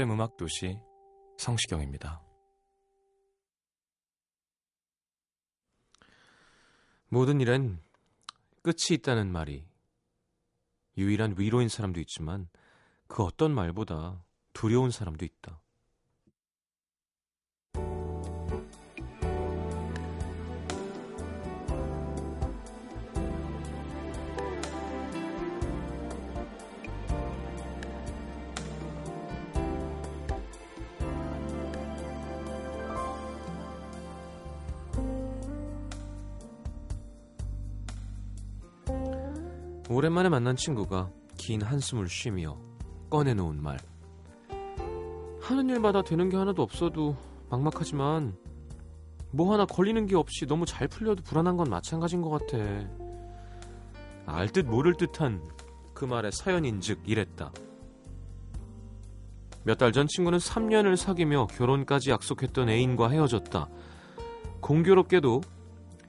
FM 음악 도시 성시경입니다. 모든 일엔 끝이 있다는 말이 유일한 위로인 사람도 있지만 그 어떤 말보다 두려운 사람도 있다. 오랜만에 만난 친구가 긴 한숨을 쉬며 꺼내놓은 말. 하는 일마다 되는 게 하나도 없어도 막막하지만 뭐 하나 걸리는 게 없이 너무 잘 풀려도 불안한 건 마찬가지인 것 같아. 알 듯 모를 듯한 그 말의 사연인즉 이랬다. 몇 달 전 친구는 3년을 사귀며 결혼까지 약속했던 애인과 헤어졌다. 공교롭게도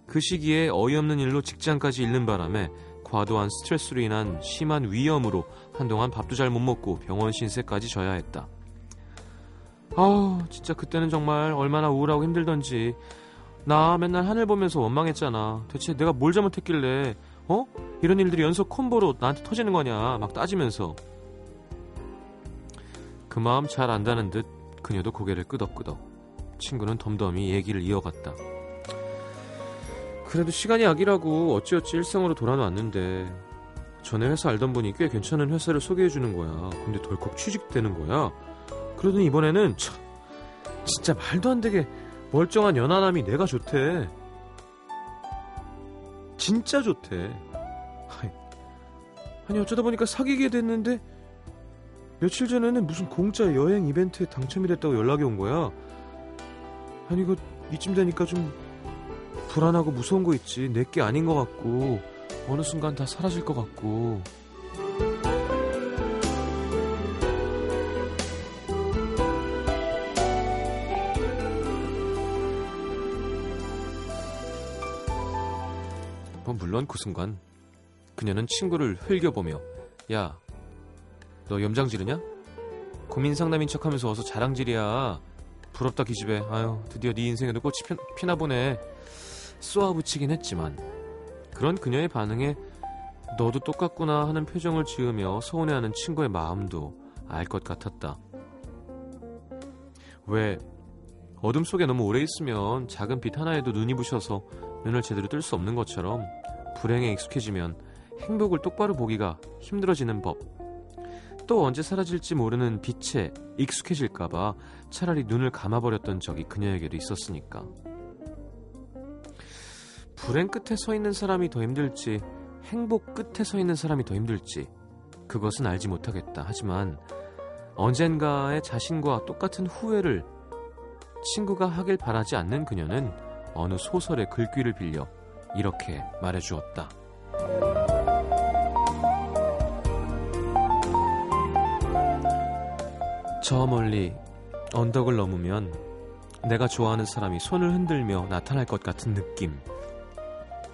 그 시기에 어이없는 일로 직장까지 잃는 바람에 과도한 스트레스로 인한 심한 위염으로 한동안 밥도 잘 못 먹고 병원 신세까지 져야 했다. 아우, 진짜 그때는 정말 얼마나 우울하고 힘들던지. 나 맨날 하늘 보면서 원망했잖아. 대체 내가 뭘 잘못했길래, 어? 이런 일들이 연속 콤보로 나한테 터지는 거냐. 막 따지면서. 그 마음 잘 안다는 듯 그녀도 고개를 끄덕끄덕. 친구는 덤덤히 얘기를 이어갔다. 그래도 시간이 약이라고 어찌어찌 일상으로 돌아왔는데 전에 회사 알던 분이 꽤 괜찮은 회사를 소개해주는 거야. 근데 덜컥 취직되는 거야. 그러더니 이번에는 참 진짜 말도 안 되게 멀쩡한 연하남이 내가 좋대. 진짜 좋대. 아니 어쩌다 보니까 사귀게 됐는데 며칠 전에는 무슨 공짜 여행 이벤트에 당첨이 됐다고 연락이 온 거야. 아니 이거 이쯤 되니까 좀 불안하고 무서운 거 있지. 내 게 아닌 것 같고 어느 순간 다 사라질 것 같고. 뭐 물론 그 순간 그녀는 친구를 흘겨보며 야, 너 염장 지르냐? 고민 상담인 척하면서 어서 자랑질이야. 부럽다 기집애. 아유, 드디어 네 인생에도 꽃이 피, 피나 보네. 쏘아붙이긴 했지만 그런 그녀의 반응에 너도 똑같구나 하는 표정을 지으며 서운해하는 친구의 마음도 알 것 같았다. 왜 어둠 속에 너무 오래 있으면 작은 빛 하나에도 눈이 부셔서 눈을 제대로 뜰 수 없는 것처럼 불행에 익숙해지면 행복을 똑바로 보기가 힘들어지는 법. 또 언제 사라질지 모르는 빛에 익숙해질까봐 차라리 눈을 감아버렸던 적이 그녀에게도 있었으니까. 불행 끝에 서 있는 사람이 더 힘들지 행복 끝에 서 있는 사람이 더 힘들지 그것은 알지 못하겠다. 하지만 언젠가의 자신과 똑같은 후회를 친구가 하길 바라지 않는 그녀는 어느 소설의 글귀를 빌려 이렇게 말해 주었다. 저 멀리 언덕을 넘으면 내가 좋아하는 사람이 손을 흔들며 나타날 것 같은 느낌.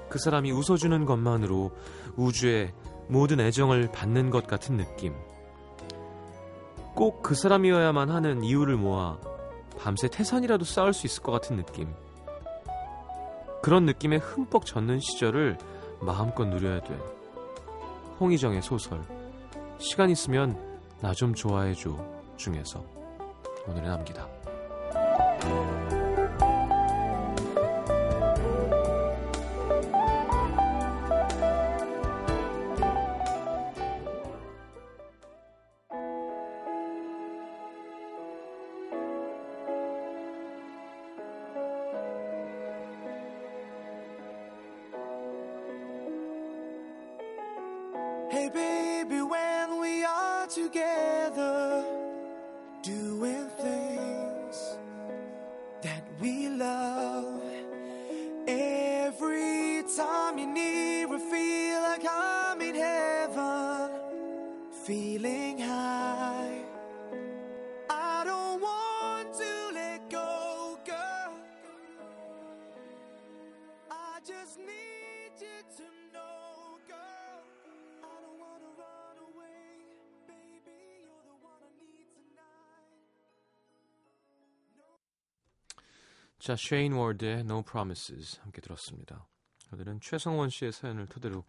그 사람이 웃어주는 것만으로 우주의 모든 애정을 받는 것 같은 느낌. 꼭 그 사람이어야만 하는 이유를 모아 밤새 태산이라도 쌓을 수 있을 것 같은 느낌. 그런 느낌에 흠뻑 젖는 시절을 마음껏 누려야 돼. 홍희정의 소설. 시간 있으면 나 좀 좋아해줘 중에서 오늘의 남기다. Baby, when we are together, doing things 자, 쉐인 월드의 No Promises 함께 들었습니다. 오늘은 최성원 씨의 사연을 토대로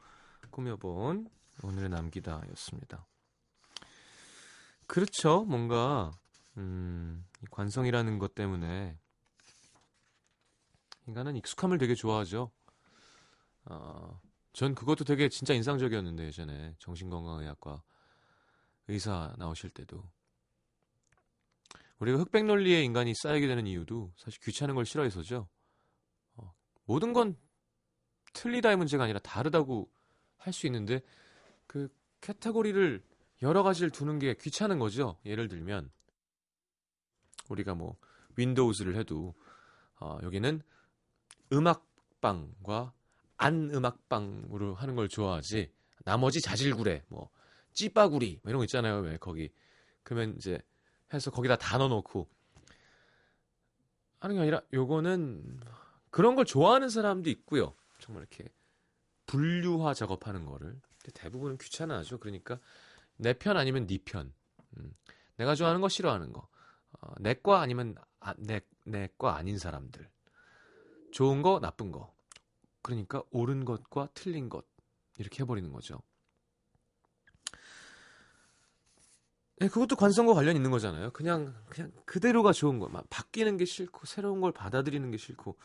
꾸며본 오늘의 남기다였습니다. 그렇죠. 뭔가 음, 이 관성이라는 것 때문에 인간은 익숙함을 되게 좋아하죠. 어, 전 그것도 되게 진짜 인상적이었는데 예전에 정신건강의학과 의사 나오실 때도 우리가 흑백 논리의 인간이 쌓이게 되는 이유도 사실 귀찮은 걸 싫어해서죠. 어, 모든 건 틀리다의 문제가 아니라 다르다고 할 수 있는데 그 카테고리를 여러 가지를 두는 게 귀찮은 거죠. 예를 들면 우리가 뭐 윈도우즈를 해도 어, 여기는 음악방과 안 음악방으로 하는 걸 좋아하지. 나머지 자질구레, 뭐 찌빠구리 뭐 이런 거 있잖아요. 왜 거기 그러면 이제 해서 거기다 다 넣어놓고 하는 게 아니라 요거는 그런 걸 좋아하는 사람도 있고요. 정말 이렇게 분류화 작업하는 거를 대부분은 귀찮아하죠. 그러니까 내 편 아니면 네 편. 음, 내가 좋아하는 거 싫어하는 거. 어, 내과 아니면 아, 내 내과 아닌 사람들. 좋은 거 나쁜 거. 그러니까 옳은 것과 틀린 것 이렇게 해버리는 거죠. 네, 그것도 관성과 관련 있는 거잖아요. 그냥 그냥 그대로가 좋은 거, 막 바뀌는 게 싫고 새로운 걸 받아들이는 게 싫고,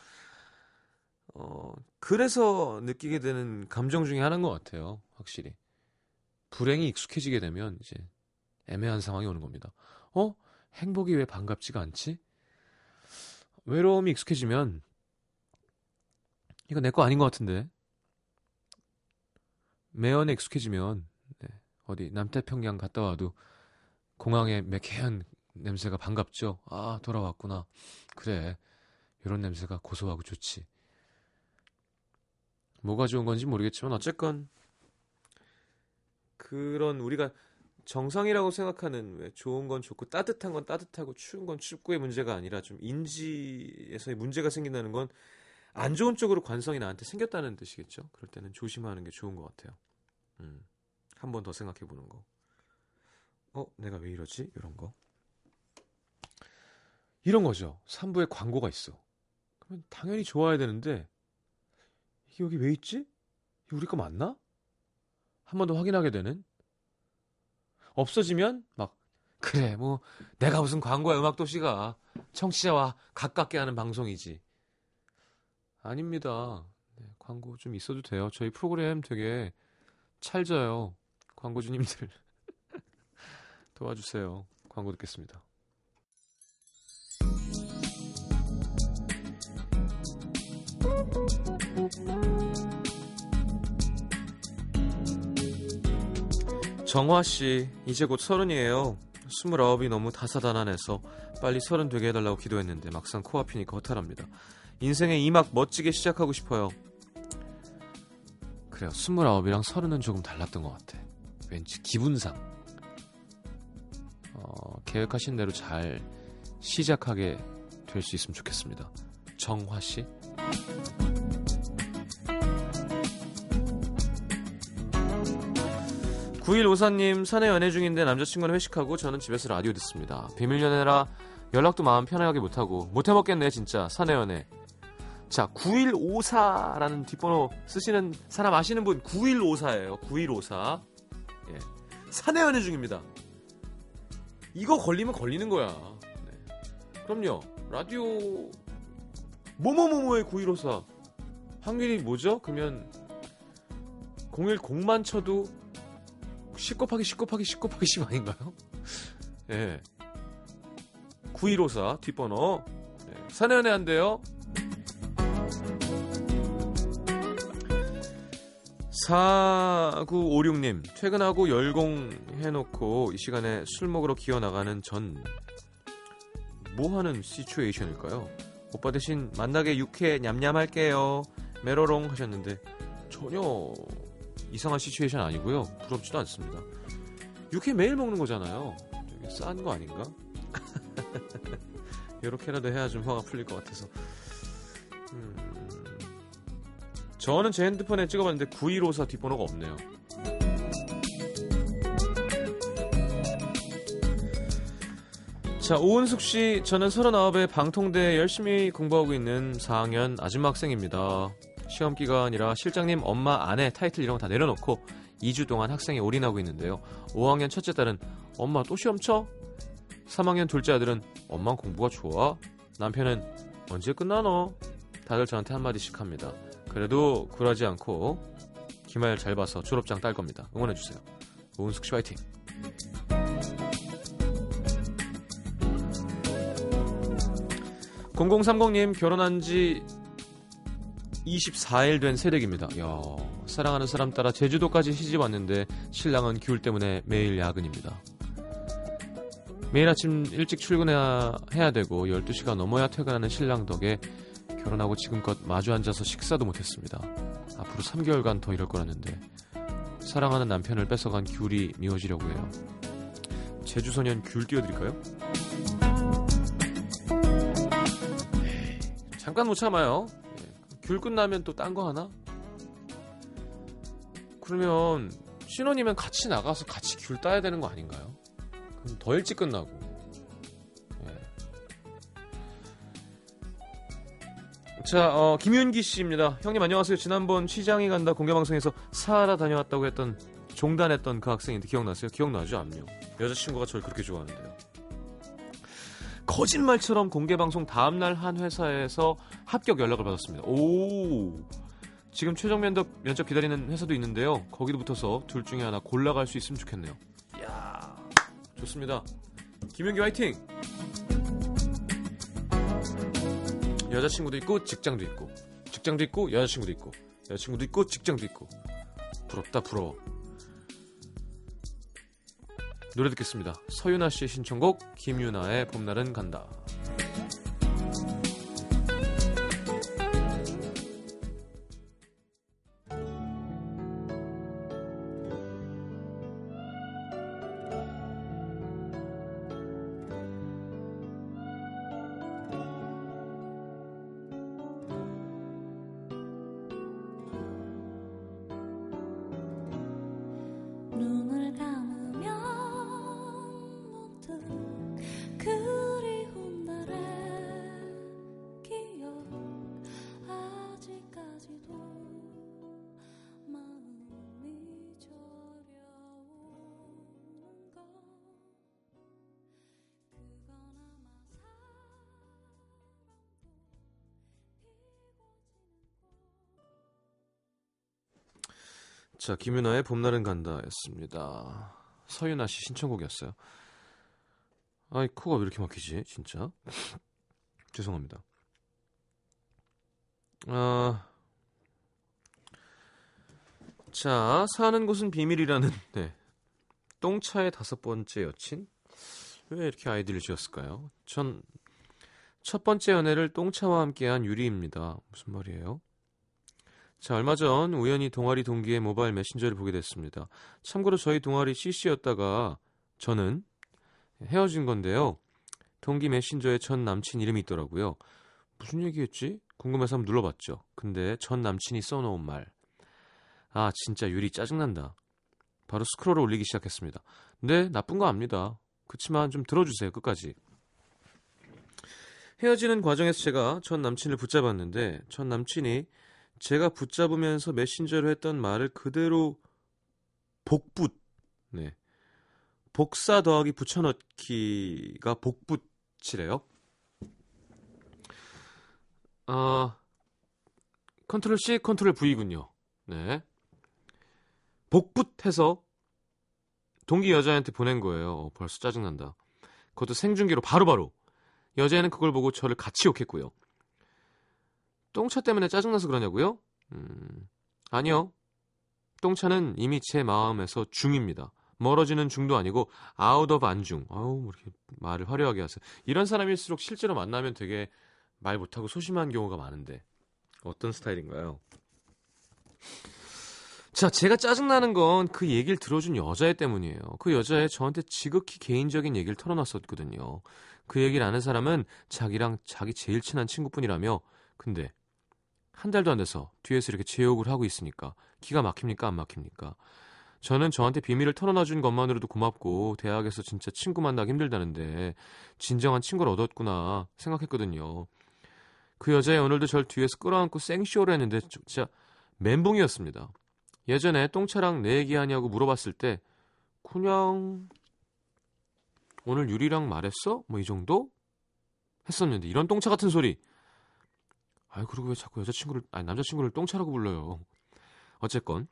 어 그래서 느끼게 되는 감정 중에 하나인 것 같아요. 확실히 불행이 익숙해지게 되면 이제 애매한 상황이 오는 겁니다. 어 행복이 왜 반갑지가 않지? 외로움이 익숙해지면 이거 내 거 아닌 것 같은데 매연에 익숙해지면 네, 어디 남태평양 갔다 와도 공항의 매캐한 냄새가 반갑죠. 아, 돌아왔구나. 그래. 이런 냄새가 고소하고 좋지. 뭐가 좋은 건지 모르겠지만 어쨌건 그런 우리가 정상이라고 생각하는 왜 좋은 건 좋고 따뜻한 건 따뜻하고 추운 건 춥고의 문제가 아니라 좀 인지에서의 문제가 생긴다는 건 안 좋은 쪽으로 관성이 나한테 생겼다는 뜻이겠죠. 그럴 때는 조심하는 게 좋은 것 같아요. 음, 한 번 더 생각해 보는 거. 어, 내가 왜 이러지? 이런 거. 이런 거죠. 3부에 광고가 있어. 그러면 당연히 좋아야 되는데, 이게 여기 왜 있지? 이거 우리 거 맞나? 한 번 더 확인하게 되는? 없어지면, 막, 그래, 뭐, 내가 무슨 광고야, 음악도시가. 청취자와 가깝게 하는 방송이지. 아닙니다. 네, 광고 좀 있어도 돼요. 저희 프로그램 되게 찰져요. 광고주님들. 도와주세요. 광고 듣겠습니다. 정화 씨, 이제 곧 서른이에요. 스물아홉이 너무 다사다난해서 빨리 서른 되게 해달라고 기도했는데 막상 코앞이니까 허탈합니다. 인생의 이막 멋지게 시작하고 싶어요. 그래요. 스물아홉이랑 서른은 조금 달랐던 것 같아. 왠지 기분상. 어, 계획하신 대로 잘 시작하게 될 수 있으면 좋겠습니다. 정화 씨. 구일오사님 사내 연애 중인데 남자친구는 회식하고 저는 집에서 라디오 듣습니다. 비밀 연애라 연락도 마음 편하게 못하고 못해먹겠네 진짜 사내 연애. 자 9154라는 뒷번호 쓰시는 사람 아시는 분 9154예요. 9154. 예. 사내 연애 중입니다. 이거 걸리면 걸리는 거야. 네. 그럼요. 라디오 뭐뭐뭐뭐의 9154 확률이 뭐죠? 그러면 010만 쳐도 10 곱하기 10 곱하기 10 곱하기 10 아닌가요? 예. 9154 뒷번호 네. 사내연애 한대요. 4956님, 퇴근하고 열공 해놓고 이 시간에 술 먹으러 기어 나가는 전, 뭐 하는 시츄에이션일까요? 오빠 대신 만나게 육회 냠냠할게요. 메로롱 하셨는데, 전혀 이상한 시츄에이션 아니고요. 부럽지도 않습니다. 육회 매일 먹는 거잖아요. 싼 거 아닌가? 이렇게라도 해야 좀 화가 풀릴 것 같아서. 음... 저는 제 핸드폰에 찍어봤는데 9154 뒷번호가 없네요. 자, 오은숙 씨, 저는 39에 방통대 열심히 공부하고 있는 4학년 아줌마 학생입니다. 시험 기간이라 실장님, 엄마, 아내 타이틀 이런 거 다 내려놓고 2주 동안 학생에 올인하고 있는데요. 5학년 첫째 딸은 엄마 또 시험 쳐? 3학년 둘째 아들은 엄마 공부가 좋아? 남편은 언제 끝나너? 다들 저한테 한마디씩 합니다. 그래도 굴하지 않고 기말 잘 봐서 졸업장 딸 겁니다. 응원해주세요. 오은숙 씨 화이팅! 0030님 결혼한 지 24일 된 새댁입니다. 야, 사랑하는 사람 따라 제주도까지 시집 왔는데 신랑은 귤 때문에 매일 야근입니다. 매일 아침 일찍 출근해야 해야 되고 12시가 넘어야 퇴근하는 신랑 덕에 결혼하고 지금껏 마주 앉아서 식사도 못했습니다. 앞으로 3개월간 더 이럴 거라는데 사랑하는 남편을 뺏어간 귤이 미워지려고 해요. 제주소년 귤 띄워드릴까요? 잠깐 못 참아요. 예, 귤 끝나면 또 딴 거 하나? 그러면 신혼이면 같이 나가서 같이 귤 따야 되는 거 아닌가요? 그럼 더 일찍 끝나고 자, 어, 김윤기 씨입니다. 형님 안녕하세요. 지난번 취장이 간다 공개방송에서 사하라 다녀왔다고 했던 종단했던 그 학생인데 기억나세요? 기억나죠? 안녕. 여자친구가 저를 그렇게 좋아하는데요. 거짓말처럼 공개방송 다음날 한 회사에서 합격 연락을 받았습니다. 오! 지금 최종 면접, 면접 기다리는 회사도 있는데요. 거기도 붙어서 둘 중에 하나 골라갈 수 있으면 좋겠네요. 이야, 좋습니다. 김윤기 화이팅! 여자친구도 있고 직장도 있고 직장도 있고 여자친구도 있고 여자친구도 있고 직장도 있고. 부럽다 부러워. 노래 듣겠습니다. 서윤아 씨의 신청곡 김유나의 봄날은 간다 자, 김윤아의 봄날은 간다 였습니다. 서윤아 씨 신청곡이었어요. 아이, 코가 왜 이렇게 막히지, 진짜? 죄송합니다. 아, 자, 사는 곳은 비밀이라는, 네. 똥차의 다섯 번째 여친? 왜 이렇게 아이디를 지었을까요? 전, 첫 번째 연애를 똥차와 함께한 유리입니다. 무슨 말이에요? 자, 얼마 전 우연히 동아리 동기의 모바일 메신저를 보게 됐습니다. 참고로 저희 동아리 CC였다가 저는 헤어진 건데요. 동기 메신저에 전 남친 이름이 있더라고요. 무슨 얘기했지? 궁금해서 한번 눌러봤죠. 근데 전 남친이 써놓은 말. 아, 진짜 유리 짜증난다. 바로 스크롤을 올리기 시작했습니다. 네, 나쁜 거 압니다. 그치만 좀 들어주세요, 끝까지. 헤어지는 과정에서 제가 전 남친을 붙잡았는데 전 남친이 제가 붙잡으면서 메신저로 했던 말을 그대로 복붙, 네. 복사 더하기 붙여넣기가 복붙이래요. 아, control C, control V군요. 네. 복붙해서 동기 여자한테 보낸 거예요. 어, 벌써 짜증난다. 그것도 생중계로 바로바로. 바로. 여자애는 그걸 보고 저를 같이 욕했고요. 똥차 때문에 짜증나서 그러냐고요? 음, 아니요. 똥차는 이미 제 마음에서 중입니다. 멀어지는 중도 아니고 out of 안중. 아우 뭐 이렇게 말을 화려하게 하세요. 이런 사람일수록 실제로 만나면 되게 말 못하고 소심한 경우가 많은데 어떤 스타일인가요? 자, 제가 짜증나는 건 그 얘기를 들어준 여자애 때문이에요. 그 여자애 저한테 지극히 개인적인 얘기를 털어놨었거든요. 그 얘기를 아는 사람은 자기랑 자기 제일 친한 친구뿐이라며 근데 한 달도 안 돼서 뒤에서 이렇게 제욕을 하고 있으니까 기가 막힙니까 안 막힙니까? 저는 저한테 비밀을 털어놔준 것만으로도 고맙고 대학에서 진짜 친구 만나기 힘들다는데 진정한 친구를 얻었구나 생각했거든요. 그 여자애 오늘도 절 뒤에서 끌어안고 생쇼를 했는데 진짜 멘붕이었습니다. 예전에 똥차랑 내 얘기하냐고 물어봤을 때 그냥 오늘 유리랑 말했어? 뭐 이 정도? 했었는데 이런 똥차 같은 소리. 아이 그리고 왜 자꾸 여자친구를 아니 남자친구를 똥차라고 불러요. 어쨌건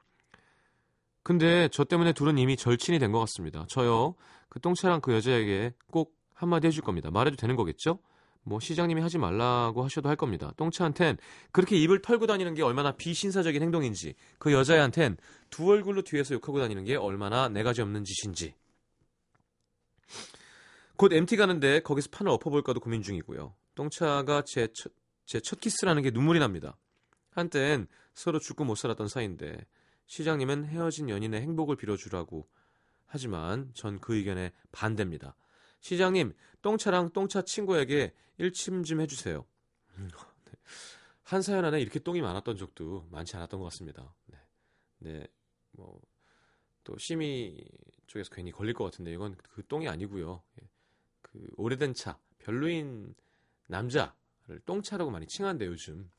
근데 저 때문에 둘은 이미 절친이 된 것 같습니다. 저요 그 똥차랑 그 여자에게 꼭 한마디 해줄 겁니다. 말해도 되는 거겠죠? 뭐 시장님이 하지 말라고 하셔도 할 겁니다. 똥차한텐 그렇게 입을 털고 다니는 게 얼마나 비신사적인 행동인지 그 여자애한텐 두 얼굴로 뒤에서 욕하고 다니는 게 얼마나 네 가지 없는 짓인지 곧 MT 가는데 거기서 판을 엎어볼까도 고민 중이고요. 똥차가 제 첫, 제 첫 키스라는 게 눈물이 납니다. 한땐 서로 죽고 못 살았던 사이인데 시장님은 헤어진 연인의 행복을 빌어주라고 하지만 전 그 의견에 반대입니다. 시장님, 똥차랑 똥차 친구에게 일침 좀 해주세요. 네. 한 사연 안에 이렇게 똥이 많았던 적도 많지 않았던 것 같습니다. 네, 네 뭐, 또 심의 쪽에서 괜히 걸릴 것 같은데 이건 그 똥이 아니고요. 예. 그 오래된 차, 별로인 남자를 똥차라고 많이 칭한데 요즘.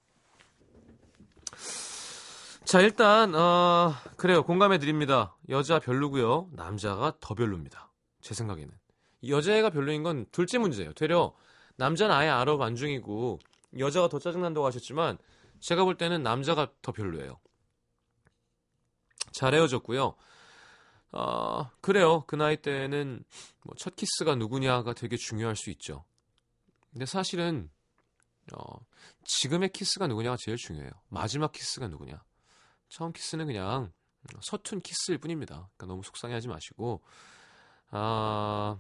자 일단 어, 그래요 공감해 드립니다. 여자 별로고요, 남자가 더 별로입니다. 제 생각에는. 여자애가 별로인 건 둘째 문제예요. 되려 남자는 아예 out of 안중이고 여자가 더 짜증난다고 하셨지만 제가 볼 때는 남자가 더 별로예요. 잘 헤어졌고요. 어, 그래요. 그 나이 때는 뭐 첫 키스가 누구냐가 되게 중요할 수 있죠. 근데 사실은 어, 지금의 키스가 누구냐가 제일 중요해요. 마지막 키스가 누구냐. 처음 키스는 그냥 서툰 키스일 뿐입니다. 그러니까 너무 속상해하지 마시고 아,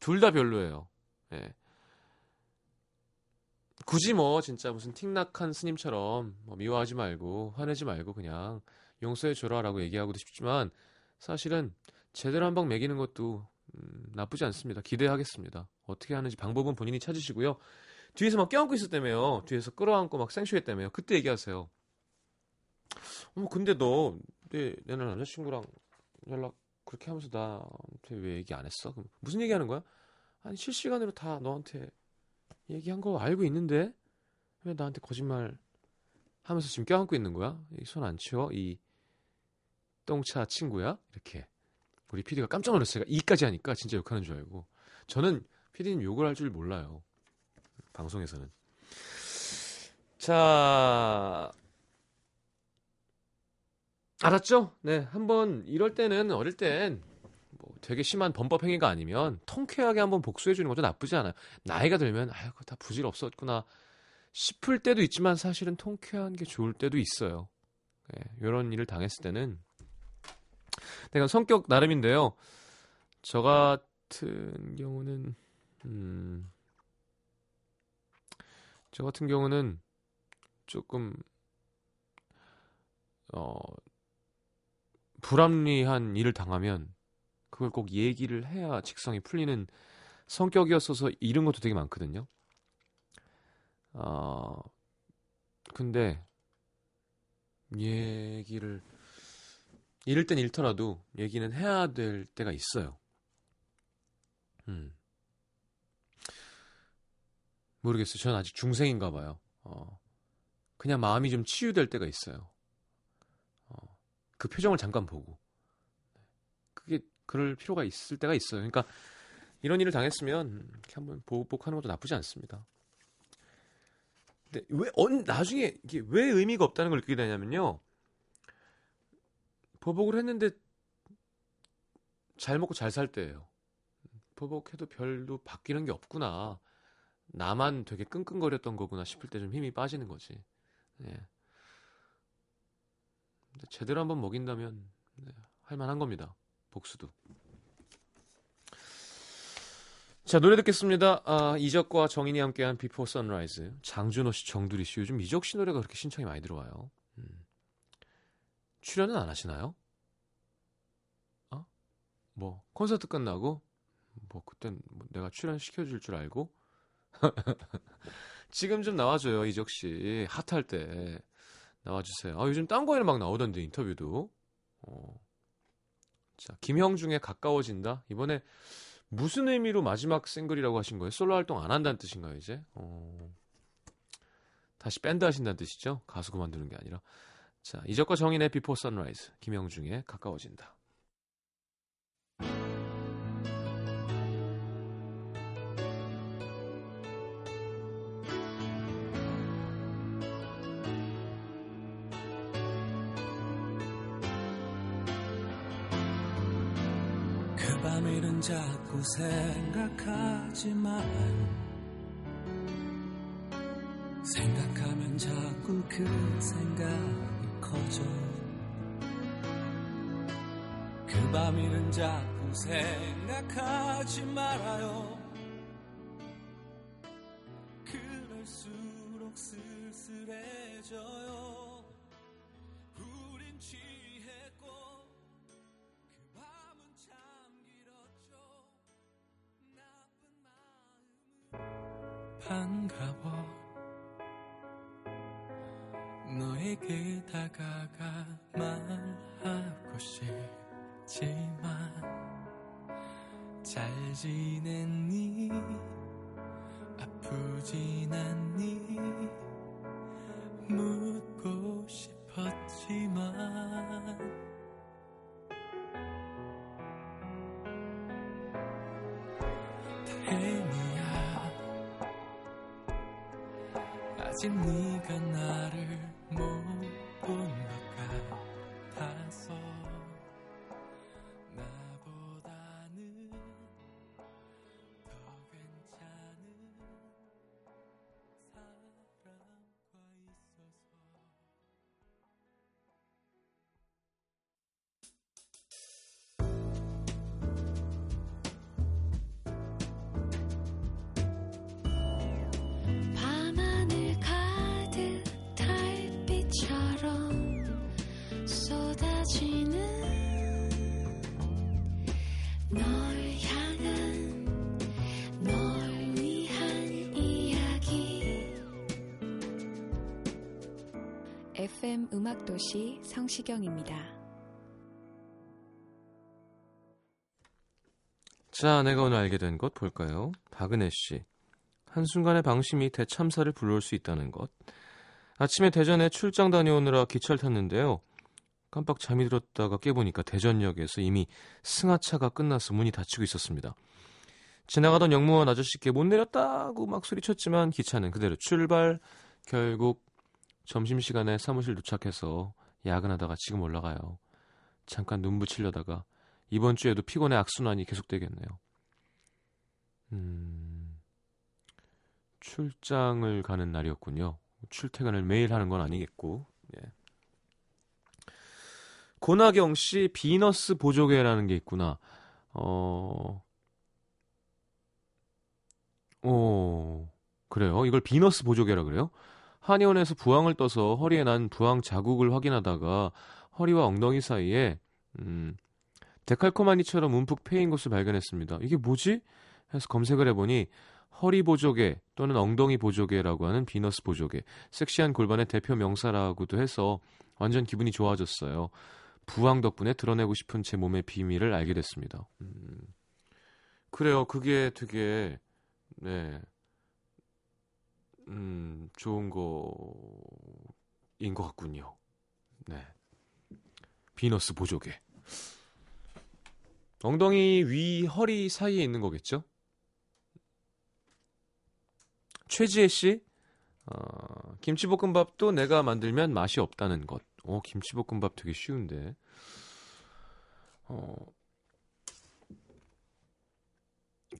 둘 다 별로예요. 예. 굳이 뭐 진짜 무슨 틱낙한 스님처럼 뭐 미워하지 말고 화내지 말고 그냥 용서해 줘라라고 얘기하고도 싶지만 사실은 제대로 한 방 매기는 것도 음, 나쁘지 않습니다. 기대하겠습니다. 어떻게 하는지 방법은 본인이 찾으시고요. 뒤에서 막 껴안고 있었다며요. 뒤에서 끌어안고 막 생쇼했다며요. 그때 얘기하세요. 어머 근데 너 내, 내 남자친구랑 연락 그렇게 하면서 나한테 왜 얘기 안 했어? 그럼 무슨 얘기 하는 거야? 아니 실시간으로 다 너한테 얘기한 거 알고 있는데 왜 나한테 거짓말 하면서 지금 껴안고 있는 거야? 손 안 치워? 이 똥차 친구야? 이렇게 우리 PD가 깜짝 놀랐어요. 이까지 하니까 진짜 욕하는 줄 알고 저는 PD님 욕을 할 줄 몰라요. 방송에서는 자 알았죠? 네, 한번 이럴 때는 어릴 땐 뭐 되게 심한 범법 행위가 아니면 통쾌하게 한번 복수해 주는 것도 나쁘지 않아요. 나이가 들면 아유, 다 부질 없었구나 싶을 때도 있지만 사실은 통쾌한 게 좋을 때도 있어요. 네, 이런 일을 당했을 때는 내가 성격 나름인데요. 저 같은 경우는 음, 저 같은 경우는 조금 어 불합리한 일을 당하면 그걸 꼭 얘기를 해야 직성이 풀리는 성격이었어서 이런 것도 되게 많거든요. 어, 근데 얘기를 이럴 땐 잃더라도 얘기는 해야 될 때가 있어요. 음. 모르겠어요. 저는 아직 중생인가 봐요. 어, 그냥 마음이 좀 치유될 때가 있어요. 어, 그 표정을 잠깐 보고. 그게 그럴 필요가 있을 때가 있어요. 그러니까 이런 일을 당했으면 이렇게 한번 보복하는 것도 나쁘지 않습니다. 근데 왜 언, 나중에 이게 왜 의미가 없다는 걸 느끼게 되냐면요. 보복을 했는데 잘 먹고 잘 살 때예요. 보복해도 별로 바뀌는 게 없구나. 나만 되게 끙끙거렸던 거구나 싶을 때 좀 힘이 빠지는 거지. 예. 제대로 한번 먹인다면 네, 할만한 겁니다. 복수도. 자 노래 듣겠습니다. 아, 이적과 정인이 함께한 Before Sunrise. 장준호 씨, 정두리 씨 요즘 이적 씨 노래가 그렇게 신청이 많이 들어와요. 음. 출연은 안 하시나요? 어? 뭐 콘서트 끝나고 뭐 그땐 뭐 내가 출연 시켜줄 줄 알고 지금 좀 나와줘요 이적 씨 핫할 때 나와주세요. 아, 요즘 딴 거에는 막 나오던데 인터뷰도. 어. 자 김형중에 가까워진다. 이번에 무슨 의미로 마지막 싱글이라고 하신 거예요? 솔로 활동 안 한다는 뜻인가요 이제? 어. 다시 밴드 하신다는 뜻이죠? 가수 그만두는 게 아니라. 자 이적과 정인의 Before Sunrise 김형중의 가까워진다. 밤 일은 자꾸 생각하지만 생각하면 자꾸 그 생각이 커져. 그 밤일은 자꾸 생각하지 말아요 아직 네 음악도시 성시경입니다. 자, 내가 오늘 알게 된 것 볼까요? 박은혜 씨. 한순간의 방심이 대참사를 불러올 수 있다는 것. 아침에 대전에 출장 다녀오느라 기차를 탔는데요. 깜빡 잠이 들었다가 깨보니까 대전역에서 이미 승하차가 끝나서 문이 닫히고 있었습니다. 지나가던 영무원 아저씨께 못 내렸다고 막 소리쳤지만 기차는 그대로 출발. 결국 점심시간에 사무실 도착해서 야근하다가 지금 올라가요. 잠깐 눈 붙이려다가 이번 주에도 피곤의 악순환이 계속되겠네요. 음, 출장을 가는 날이었군요. 출퇴근을 매일 하는 건 아니겠고. 예. 고나경 씨 비너스 보조개라는 게 있구나. 어, 오, 그래요. 이걸 비너스 보조개라 그래요? 한의원에서 부항을 떠서 허리에 난 부항 자국을 확인하다가 허리와 엉덩이 사이에 음, 데칼코마니처럼 움푹 패인 것을 발견했습니다. 이게 뭐지? 해서 검색을 해보니 허리 보조개 또는 엉덩이 보조개라고 하는 비너스 보조개, 섹시한 골반의 대표 명사라고도 해서 완전 기분이 좋아졌어요. 부항 덕분에 드러내고 싶은 제 몸의 비밀을 알게 됐습니다. 음, 그래요. 그게 되게 네, 음, 좋은 거인 것 같군요. 네, 비너스 보조개. 엉덩이 위 허리 사이에 있는 거겠죠? 최지혜 씨, 어, 김치볶음밥도 내가 만들면 맛이 없다는 것. 어, 김치볶음밥 되게 쉬운데. 어,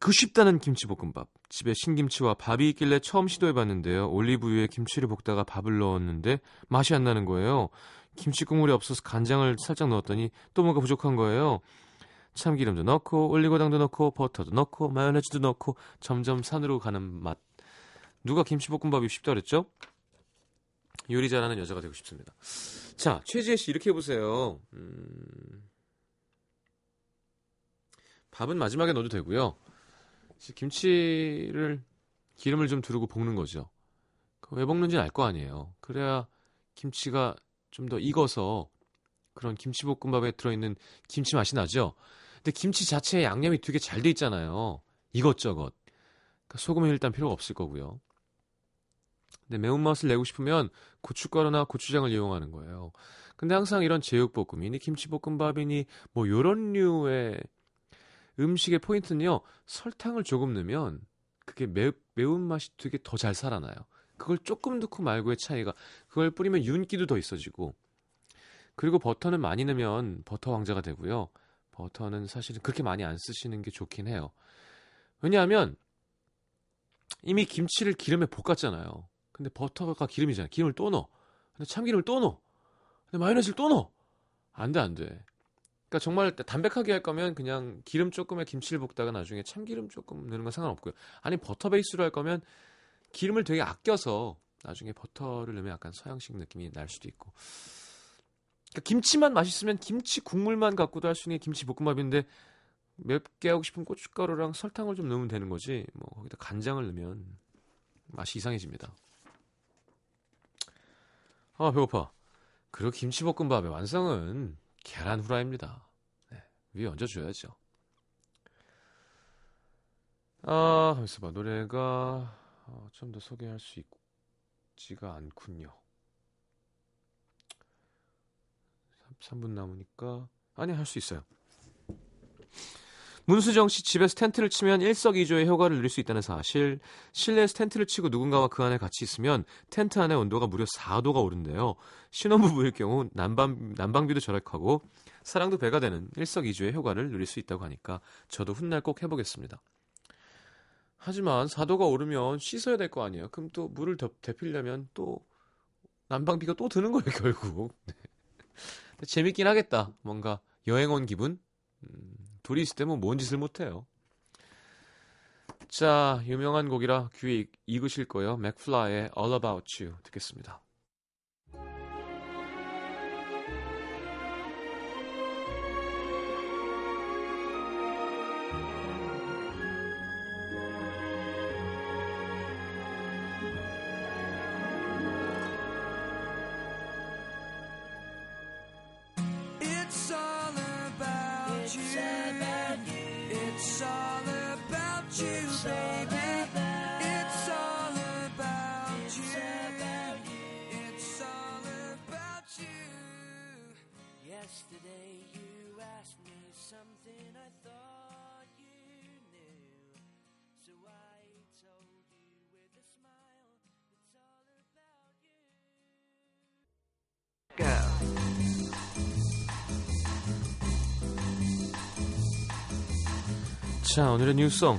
그 쉽다는 김치볶음밥. 집에 신김치와 밥이 있길래 처음 시도해봤는데요. 올리브유에 김치를 볶다가 밥을 넣었는데 맛이 안 나는 거예요. 김치 국물이 없어서 간장을 살짝 넣었더니 또 뭔가 부족한 거예요. 참기름도 넣고 올리고당도 넣고 버터도 넣고 마요네즈도 넣고 점점 산으로 가는 맛. 누가 김치볶음밥이 쉽다 그랬죠? 요리 잘하는 여자가 되고 싶습니다. 자, 최지혜 씨 이렇게 해보세요. 음... 밥은 마지막에 넣어도 되고요. 김치를 기름을 좀 두르고 볶는 거죠. 왜 볶는지는 알 거 아니에요. 그래야 김치가 좀 더 익어서 그런 김치볶음밥에 들어있는 김치 맛이 나죠. 근데 김치 자체에 양념이 되게 잘 돼 있잖아요. 이것저것. 그러니까 소금은 일단 필요가 없을 거고요. 근데 매운맛을 내고 싶으면 고춧가루나 고추장을 이용하는 거예요. 근데 항상 이런 제육볶음이니 김치볶음밥이니 뭐 요런 류의 음식의 포인트는요. 설탕을 조금 넣으면 그게 매, 매운맛이 되게 더 잘 살아나요. 그걸 조금 넣고 말고의 차이가 그걸 뿌리면 윤기도 더 있어지고 그리고 버터는 많이 넣으면 버터 왕자가 되고요. 버터는 사실은 그렇게 많이 안 쓰시는 게 좋긴 해요. 왜냐하면 이미 김치를 기름에 볶았잖아요. 근데 버터가 기름이잖아요. 기름을 또 넣어. 근데 참기름을 또 넣어. 근데 마요네즈를 또 넣어. 안 돼, 안 돼. 그러니까 정말 담백하게 할 거면 그냥 기름 조금에 김치를 볶다가 나중에 참기름 조금 넣는 건 상관없고요. 아니 버터 베이스로 할 거면 기름을 되게 아껴서 나중에 버터를 넣으면 약간 서양식 느낌이 날 수도 있고. 그러니까 김치만 맛있으면 김치 국물만 갖고도 할 수 있는 김치 볶음밥인데 맵게 하고 싶은 고춧가루랑 설탕을 좀 넣으면 되는 거지. 뭐 거기다 간장을 넣으면 맛이 이상해집니다. 아 배고파. 그리고 김치볶음밥의 완성은 계란 후라이입니다. 네, 위에 얹어줘야죠. 아, 잠시 봐. 노래가 어, 좀더 소개할 수 있지가 않군요. 3 분 남으니까 아니 할 수 있어요. 문수정 씨 집에서 텐트를 치면 일석이조의 효과를 누릴 수 있다는 사실. 실내에서 텐트를 치고 누군가와 그 안에 같이 있으면 텐트 안의 온도가 무려 4도가 오른대요. 신혼부부일 경우 난방, 난방비도 절약하고 사랑도 배가 되는 일석이조의 효과를 누릴 수 있다고 하니까 저도 훗날 꼭 해보겠습니다. 하지만 4도가 오르면 씻어야 될 거 아니에요. 그럼 또 물을 더 데피려면 또 난방비가 또 드는 거예요, 결국. 네. 재밌긴 하겠다. 뭔가 여행 온 기분? 음, 둘이 있을 때면 뭔 짓을 못해요. 자, 유명한 곡이라 귀에 익으실 거예요. 맥플라의 All About You 듣겠습니다. 자, 오늘의 new song.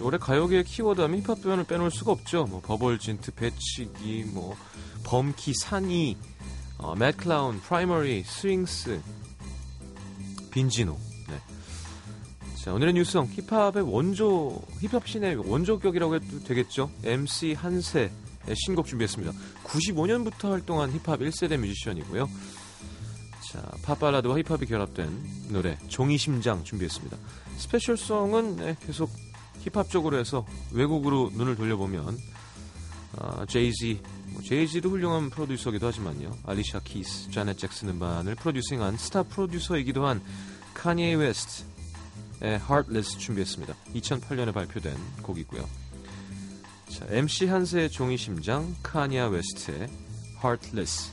올해 가요계의 키워드 하면 힙합 표현을 빼놓을 수가 없죠. 뭐 버벌진트, 배치기, 뭐 범키, 산이, 어, 매드클라운, 프라이머리, 스윙스, 빈지노. 네. 자, 오늘의 new song 힙합의 원조, 힙합 신의 원조격이라고 해도 되겠죠. MC 한새의 신곡 준비했습니다. 95년부터 활동한 힙합 1세대 뮤지션이고요. 자, 팝발라드와 힙합이 결합된 노래 종이 심장 준비했습니다. special song은 네, 계속 힙합 쪽으로 해서 외국으로 눈을 돌려보면 아, 제이지, 뭐 제이지도 훌륭한 프로듀서기도 하지만요. 알리샤 키스, 자넷 잭슨 음반을 프로듀싱한 스타 프로듀서이기도 한 카니에 웨스트의 Heartless 준비했습니다. 2008년에 발표된 곡이고요. 자, MC 한새의 종이 심장, 카니예 웨스트의 Heartless.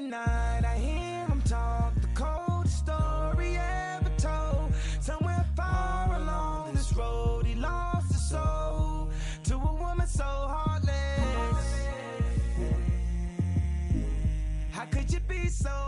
The night I hear him talk the coldest story ever told. Somewhere far along this road he lost his soul To a woman so heartless. How could you be so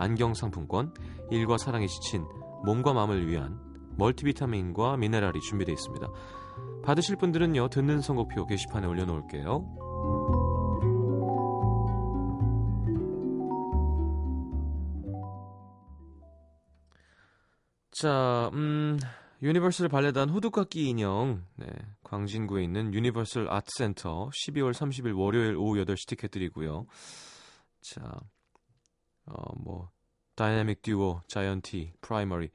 안경 상품권, 일과 사랑에 지친 몸과 마음을 위한 멀티비타민과 미네랄이 준비되어 있습니다. 받으실 분들은요, 듣는 선곡표 게시판에 올려놓을게요. 자, 음, 유니버설 발레단 호두깎이 인형, 네, 광진구에 있는 유니버설 아트센터 12월 30일 월요일 오후 8시 티켓 드리고요. 자, 어, 뭐, 다이내믹 듀오, 자이언티, 프라이머리,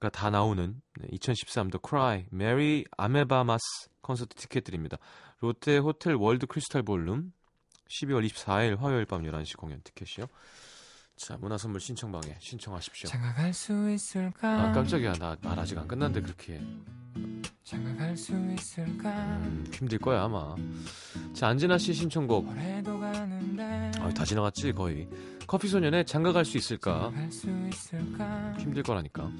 가다 나오는 2013 The Cry, 메리 아메바마스 콘서트 티켓 드립니다. 롯데 호텔 월드 크리스탈 볼룸 12월 24일 화요일 밤 11시 공연 티켓이요. 자, 문화 선물 신청방에 신청하십시오. 장가갈 수 있을까? 아, 깜짝이야. 나말 아직 안 끝났는데 그렇게 힘들 거야, 아마. 자, 안진아 씨 신청곡. 아, 다 지나갔지, 거의. 커피 소년의 장가갈 수 있을까? 장가 갈 수 있을까? 힘들 거라니까.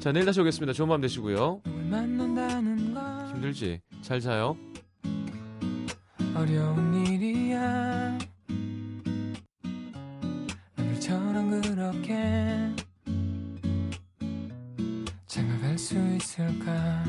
자, 내일 다시 오겠습니다. 좋은 밤 되시고요. 힘들지? 잘 자요. 어려운 일이야 오늘처럼 그렇게 장가갈 수 있을까